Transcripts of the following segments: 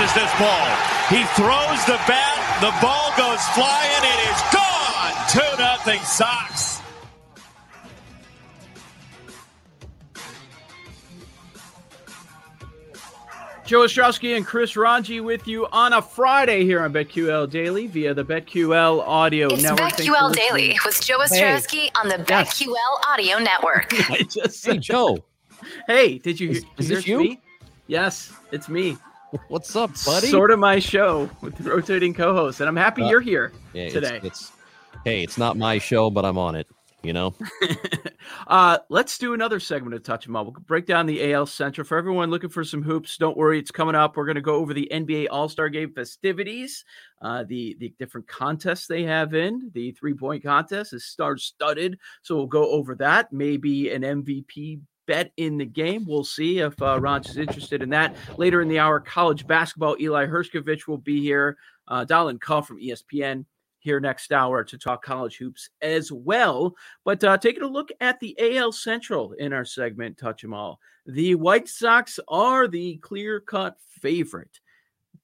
Tim crushes this ball. He throws the bat. The ball goes flying. It is gone. 2 nothing Sox. Joe Ostrowski and Chris Rongey with you on a Friday here on BetQL Daily via the BetQL Audio It's Network. Thanks for BetQL. Daily with Joe Ostrowski on the Yes. BetQL Audio Network. I just Hey Joe, hey, did you Is- hear? is hear this you? me? Yes, it's me. what's up, buddy? Sort of my show with the rotating co-hosts, and I'm happy Uh, you're here Yeah, today. It's, hey, it's not my show, but I'm on it. You know, uh, let's do another segment of Touch 'em All. We'll break down the AL Central for everyone looking for some hoops. Don't worry, it's coming up. We're going to go over the NBA All Star Game festivities, uh, the the different contests they have in. The three point contest is star studded, so we'll go over that. Maybe an MVP bet in the game. We'll see if uh, is interested in that. Later in the hour, college basketball. Eli Hershkovich will be here. Uh, Dallin from ESPN here next hour to talk college hoops as well. But uh, taking a look at the AL Central in our segment, touch 'em all. The White Sox are the clear cut favorite.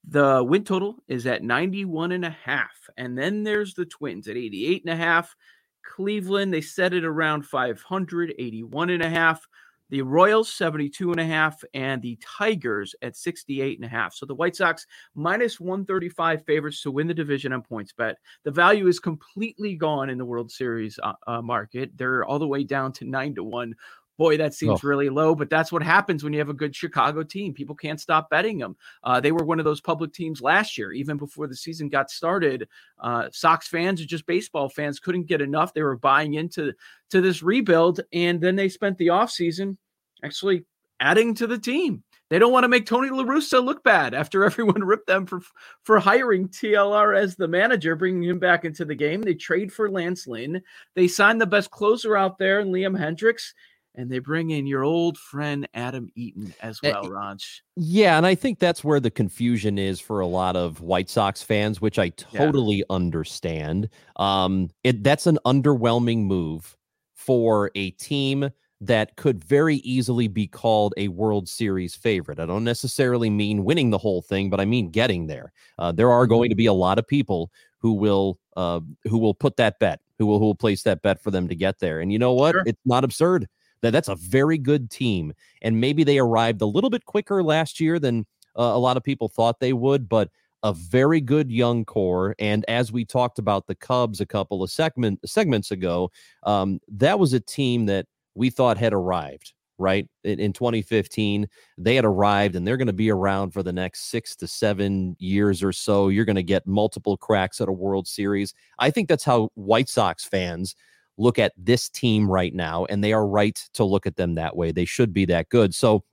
The win total is at 91 and a half. And then there's the Twins at 88 and a half. Cleveland, they set it around 581 and a half. The Royals 72 and a half and the Tigers at 68 and a half. So the White Sox minus 135 favorites to win the division on points bet. The value is completely gone in the World Series uh, uh, market. They're all the way down to 9 to 1. Boy, that seems Oh. really low, but that's what happens when you have a good Chicago team. People can't stop betting them. Uh, they were one of those public teams last year, even before the season got started. Uh, Sox fans or just baseball fans couldn't get enough. They were buying into to this rebuild, and then they spent the offseason actually adding to the team. They don't want to make Tony La Russa look bad after everyone ripped them for for hiring TLR as the manager, bringing him back into the game. They trade for Lance Lynn. They sign the best closer out there, Liam Hendriks, and they bring in your old friend Adam Eaton as Eh, well, Raj. yeah, and I think that's where the confusion is for a lot of White Sox fans, which I Yeah. totally understand. Um, it that's an underwhelming move for a team that could very easily be called a World Series favorite. I don't necessarily mean winning the whole thing, but I mean getting there. Uh, there are going to be a lot of people who will uh, who will put that bet, who will who will place that bet for them to get there. And you know what? Sure. It's not absurd. That that's a very good team, and maybe they arrived a little bit quicker last year than uh, a lot of people thought they would, but a very good young core. And as we talked about the Cubs a couple of segment segments ago, um, that was a team that we thought had arrived. Right in, in 2015, they had arrived, and they're going to be around for the next six to seven years or so. You're going to get multiple cracks at a World Series. I think that's how White Sox fans look at this team right now, and they are right to look at them that way. They should be that good. So,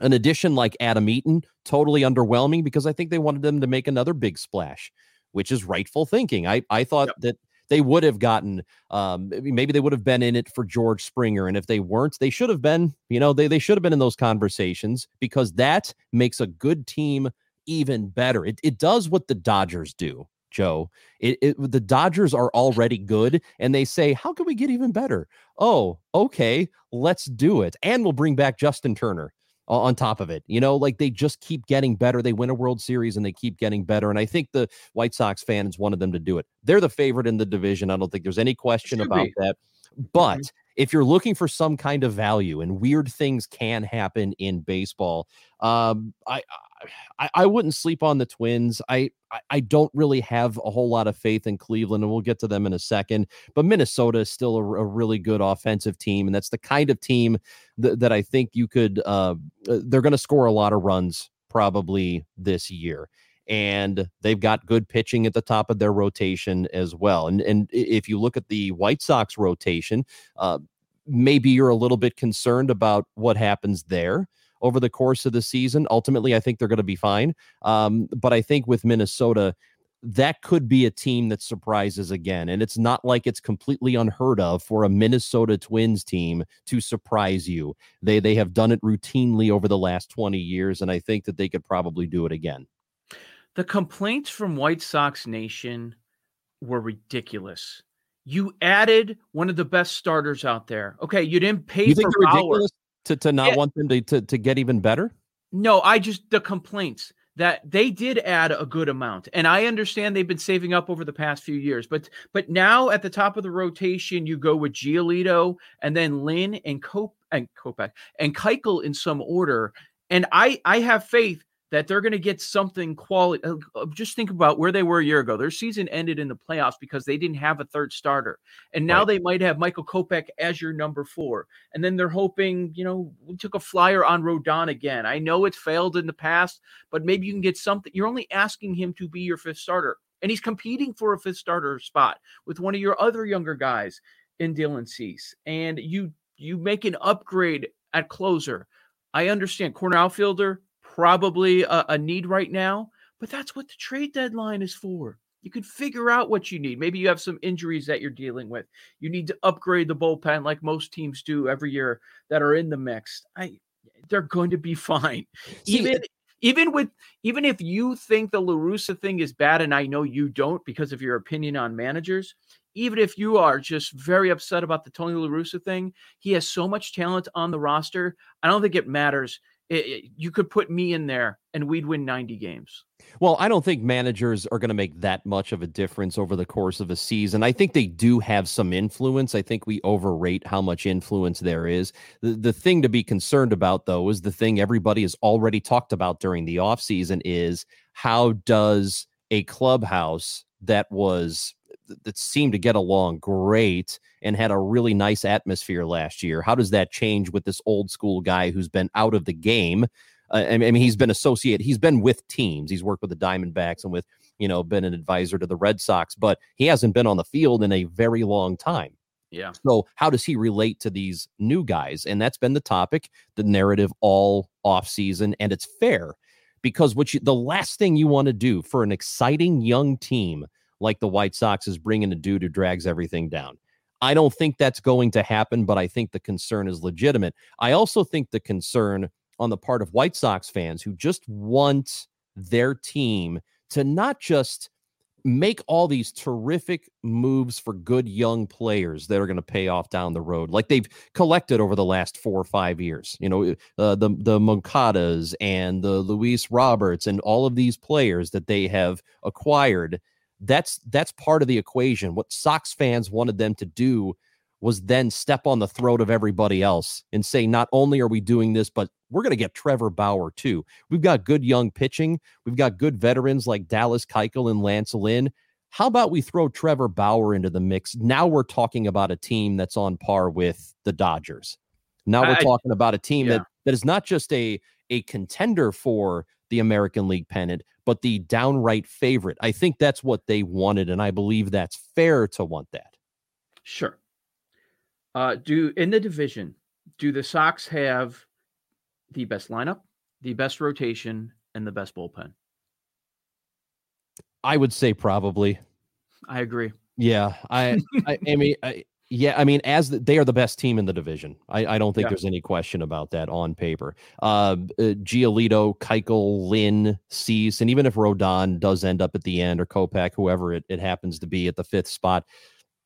an addition like Adam Eaton, totally underwhelming because I think they wanted them to make another big splash, which is rightful thinking. I I thought Yep. that they would have gotten um maybe maybe they would have been in it for George Springer and if they weren't they should have been you know they they should have been in those conversations because that makes a good team even better it, it does what the Dodgers do Joe it, it the Dodgers are already good and they say how can we get even better oh okay let's do it and we'll bring back Justin Turner on top of it. You know, like they just keep getting better. They win a World Series and they keep getting better. And I think the White Sox fans wanted them to do it. They're the favorite in the division. I don't think there's any question about be. that. But if you're looking for some kind of value and weird things can happen in baseball, um, I I, I wouldn't sleep on the Twins. I, I, I don't really have a whole lot of faith in Cleveland, and we'll get to them in a second. But Minnesota is still a, a really good offensive team, and that's the kind of team th- that I think you could. Uh, uh they're going to score a lot of runs probably this year and they've got good pitching at the top of their rotation as well. And and if you look at the White Sox rotation, uh, maybe you're a little bit concerned about what happens there over the course of the season. Ultimately, I think they're going to be fine. Um, but I think with Minnesota, that could be a team that surprises again. And it's not like it's completely unheard of for a Minnesota Twins team to surprise you. They they have done it routinely over the last 20 years, and I think that they could probably do it again. The complaints from White Sox Nation were ridiculous. You added one of the best starters out there. Okay, you didn't pay you for think ridiculous to, to not want them to, to, to get even better? No, I just the complaints that they did add a good amount. And I understand they've been saving up over the past few years, but but now at the top of the rotation, you go with Giolito and then Lynn and Cope and Kopech and Keuchel in some order. And I I have faith that they're going to get something quality. Uh, uh, just think about where they were a year ago. Their season ended in the playoffs because they didn't have a third starter. And now right. they might have Michael Kopech as your number four. And then they're hoping, you know, we took a flyer on Rodon again. I know it's failed in the past, but maybe you can get something. You're only asking him to be your fifth starter. And he's competing for a fifth starter spot with one of your other younger guys in Dylan Cease. And you you make an upgrade at closer. I understand corner outfielder, probably a, a need right now, but that's what the trade deadline is for. You can figure out what you need. Maybe you have some injuries that you're dealing with. You need to upgrade the bullpen like most teams do every year that are in the mix. I they're going to be fine. Even even with even if you think the La Russa thing is bad, and I know you don't because of your opinion on managers, even if you are just very upset about the Tony La Russa thing, he has so much talent on the roster. I don't think it matters it, you could put me in there and we'd win 90 games. Well, I don't think managers are going to make that much of a difference over the course of a season. I think they do have some influence. I think we overrate how much influence there is. The, the thing to be concerned about, though, is the thing everybody has already talked about during the offseason is how does a clubhouse that was that seemed to get along great and had a really nice atmosphere last year. How does that change with this old school guy who's been out of the game? Uh, I mean, he's been associated, he's been with teams, he's worked with the Diamondbacks and with, you know, been an advisor to the Red Sox, but he hasn't been on the field in a very long time. Yeah. So, how does he relate to these new guys? And that's been the topic, the narrative all off season, and it's fair because what you the last thing you want to do for an exciting young team like the White Sox is bringing a dude who drags everything down. I don't think that's going to happen, but I think the concern is legitimate. I also think the concern on the part of White Sox fans who just want their team to not just make all these terrific moves for good young players that are going to pay off down the road, like they've collected over the last four or five years. You know, uh, the the Moncadas and the Luis Roberts and all of these players that they have acquired that's that's part of the equation. What Sox fans wanted them to do was then step on the throat of everybody else and say, not only are we doing this, but we're going to get Trevor Bauer too. We've got good young pitching. We've got good veterans like Dallas Keuchel and Lance Lynn. How about we throw Trevor Bauer into the mix? Now we're talking about a team that's on par with the Dodgers. Now we're I, talking about a team yeah. that that is not just a a contender for the American League pennant, but the downright favorite. I think that's what they wanted, and I believe that's fair to want that. Sure. Uh, do in the division, do the Sox have the best lineup, the best rotation, and the best bullpen? I would say probably. I agree. Yeah, I, I, I mean, I, yeah, I mean, as the, they are the best team in the division, I, I don't think yeah. there's any question about that on paper. Uh, uh, Giolito, Keuchel, Lynn, Cease, and even if Rodon does end up at the end or Kopech, whoever it, it happens to be at the fifth spot,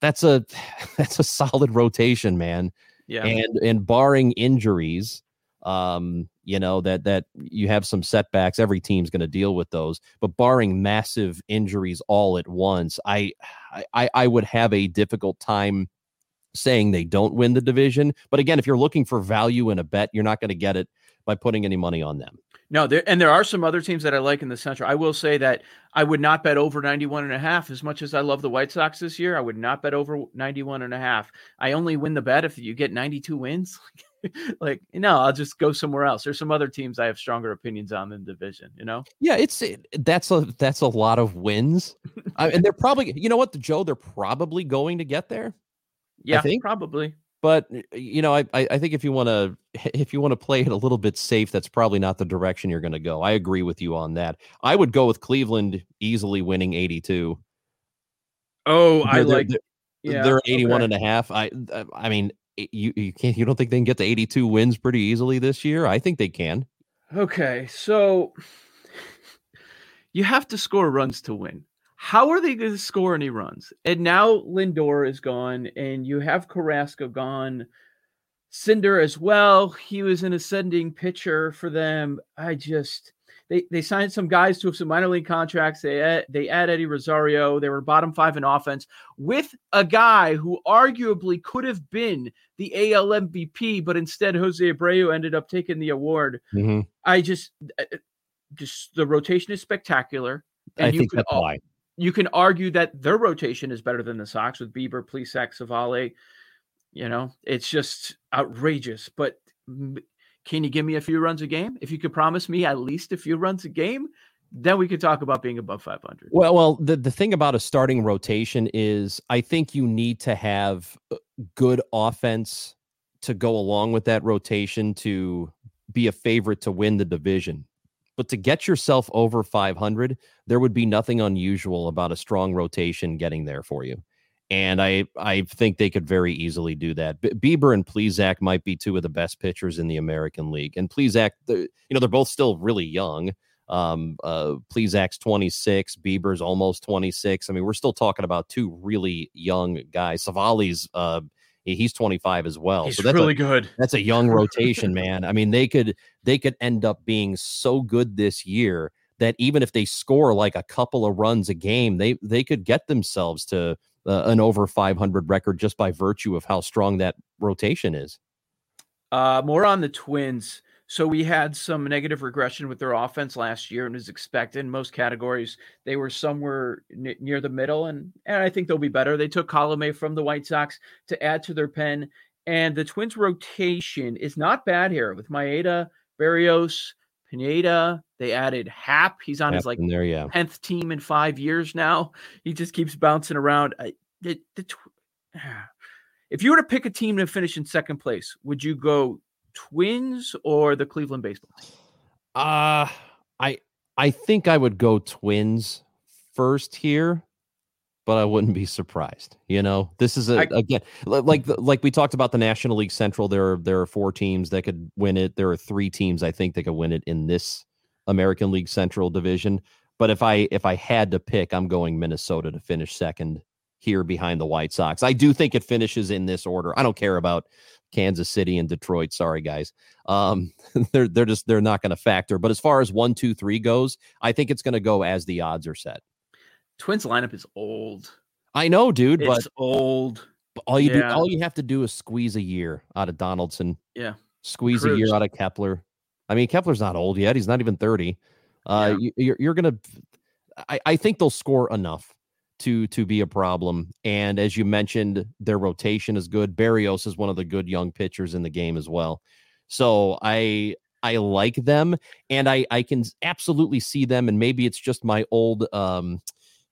that's a that's a solid rotation, man. Yeah, and and barring injuries, um, you know that that you have some setbacks. Every team's going to deal with those, but barring massive injuries all at once, I I I would have a difficult time saying they don't win the division. But again, if you're looking for value in a bet, you're not going to get it by putting any money on them. No, there and there are some other teams that I like in the Central. I will say that I would not bet over 91 and a half as much as I love the White Sox this year. I would not bet over 91 and a half. I only win the bet if you get 92 wins. like, no, I'll just go somewhere else. There's some other teams I have stronger opinions on than division, you know? Yeah, it's it, that's a that's a lot of wins. I, and they're probably you know what, Joe, they're probably going to get there. Yeah, I think. probably. But you know, I I think if you want to if you want to play it a little bit safe, that's probably not the direction you're going to go. I agree with you on that. I would go with Cleveland easily winning 82. Oh, I They're- like they're, yeah, they're 81 okay. and a half. I uh, I mean, you you can't you don't think they can get to 82 wins pretty easily this year? I think they can. Okay, so you have to score runs to win. How are they going to score any runs? And now Lindor is gone, and you have Carrasco gone. Cinder as well. He was an ascending pitcher for them. I just they they signed some guys to some minor league contracts. They add, they add Eddie Rosario. They were bottom five in offense with a guy who arguably could have been the AL MVP, but instead Jose Abreu ended up taking the award. Mhm. I just, uh, uh, just the rotation is spectacular. I And you think could that's why. You can argue that their rotation is better than the Sox with Bieber, Plesac, Civale. You know, it's just outrageous. But can you give me a few runs a game? If you could promise me at least a few runs a game, then we could talk about being above 500. Well, well, the the thing about a starting rotation is I think you need to have good offense to go along with that rotation to be a favorite to win the division. But to get yourself over 500, there would be nothing unusual about a strong rotation getting there for you. And I I think they could very easily do that. B- Bieber and Plesac might be two of the best pitchers in the American League. And Plesac, you know, they're both still really young. Um, uh, Plesac's 26, Bieber's almost 26. I mean, we're still talking about two really young guys. Civale's uh, he's 25 as well. He's so that's really a, good. that's a young rotation, man. I mean, they could they could end up being so good this year that even if they score like a couple of runs a game, they they could get themselves to uh, an over 500 record just by virtue of how strong that rotation is. Uh, more on the Twins. So we had some negative regression with their offense last year, and as expected in most categories, they were somewhere n- near the middle, and and I think they'll be better. They took Colome from the White Sox to add to their pen, and the Twins' rotation is not bad here with Maeda, Berrios, Pineda. They added Happ. He's on his like there, yeah. tenth team in five years now. He just keeps bouncing around. I, the, the, tw- if you were to pick a team to finish in second place, would you go Twins or the Cleveland baseball? Uh I I think I would go Twins first here, but I wouldn't be surprised. You know, this is a I- again like like we talked about the National League Central. There are there are four teams that could win it. There are three teams I think that could win it in this American League Central division. But if I if I had to pick, I'm going Minnesota to finish second here behind the White Sox. I do think it finishes in this order. I don't care about Kansas City and Detroit. Sorry, guys. Um, they're they're just they're not going to factor. But as far as one, two, three goes, I think it's going to go as the odds are set. Twins lineup is old. I know, dude, but It's old. all you yeah. do, all you have to do is squeeze a year out of Donaldson. Yeah. Squeeze a year out of Kepler. I mean, Kepler's not old yet. He's not even thirty. Uh, you, you're you're gonna. I I think they'll score enough to to be a problem. And as you mentioned, their rotation is good. Berrios is one of the good young pitchers in the game as well. So I I like them, and I I can absolutely see them. And maybe it's just my old um,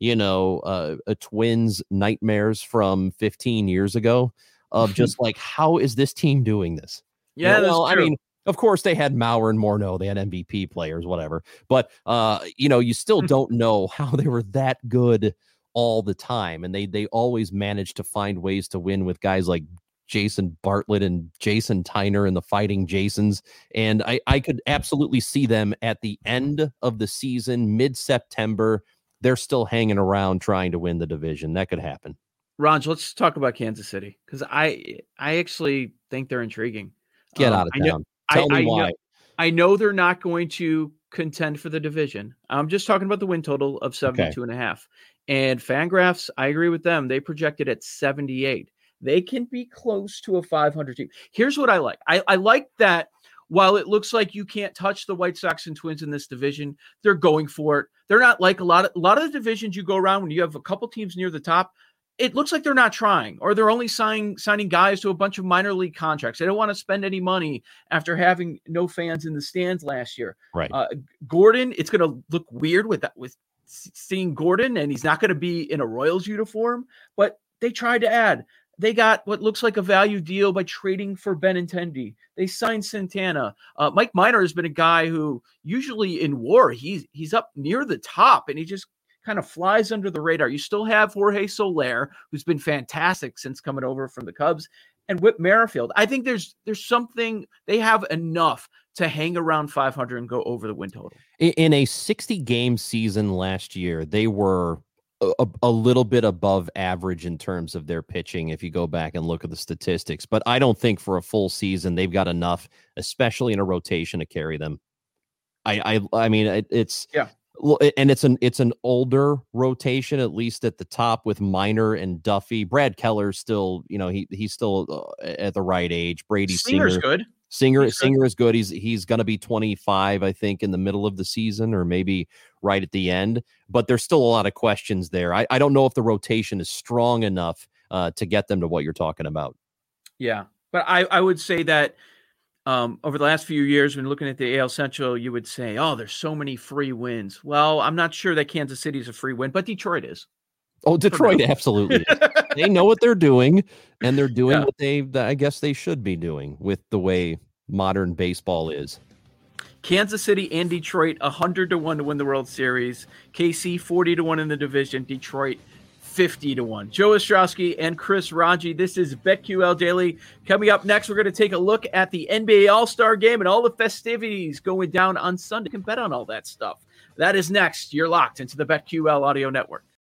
you know, uh, a Twins nightmares from 15 years ago of just like how is this team doing this? You Yeah, know, that's well, I mean, of course they had Mauer and Morneau, they had MVP players, whatever. But uh, you know, you still don't know how they were that good all the time, and they they always manage to find ways to win with guys like Jason Bartlett and Jason Tyner and the Fighting Jasons. And I I could absolutely see them at the end of the season, mid September. They're still hanging around trying to win the division. That could happen. Ronj, let's talk about Kansas City because I I actually think they're intriguing. Get Um, out of I know- town. Tell I, me I why. Know, I know they're not going to contend for the division. I'm just talking about the win total of 72 and a half. And Fangraphs, I agree with them. They projected at 78. they can be close to a 500 team. Here's what I like. I, I like that while it looks like you can't touch the White Sox and Twins in this division, they're going for it. They're not like a lot of a lot of the divisions you go around when you have a couple teams near the top. It looks like they're not trying, or they're only signing signing guys to a bunch of minor league contracts. They don't want to spend any money after having no fans in the stands last year. Right. Uh, Gordon, it's going to look weird with that with seeing Gordon, and he's not going to be in a Royals uniform. But they tried to add they got what looks like a value deal by trading for Benintendi. They signed Santana. Uh, Mike Minor has been a guy who usually in WAR he's he's up near the top and he just kind of flies under the radar. You still have Jorge Soler, who's been fantastic since coming over from the Cubs, and Whit Merrifield. I think there's there's something they have enough to hang around 500 and go over the win total. In a 60 game season last year, they were a, a, little bit above average in terms of their pitching if you go back and look at the statistics. But I don't think for a full season they've got enough, especially in a rotation, to carry them. I I I mean it, it's yeah. And it's an it's an older rotation, at least at the top, with Minor and Duffy. Brad Keller's still, you know, he he's still uh, at the right age. Brady Singer's Singer, good. Singer Singer is good. He's he's going to be 25, I think, in the middle of the season or maybe right at the end. But there's still a lot of questions there. I, I don't know if the rotation is strong enough uh, to get them to what you're talking about. Yeah, but I I would say that um, over the last few years, when looking at the AL Central, you would say, "Oh, there's so many free wins." Well, I'm not sure that Kansas City is a free win, but Detroit is. Oh, Detroit absolutely. they know what they're doing, and they're doing yeah. what they, I guess, they should be doing with the way modern baseball is. Kansas City and Detroit, hundred to one to win the World Series. KC forty to one in the division. Detroit 50 to 1. Joe Ostrowski and Chris Rongey. This is BetQL Daily. Coming up next, we're going to take a look at the NBA All Star game and all the festivities going down on Sunday. You can bet on all that stuff. That is next. You're locked into the BetQL Audio Network.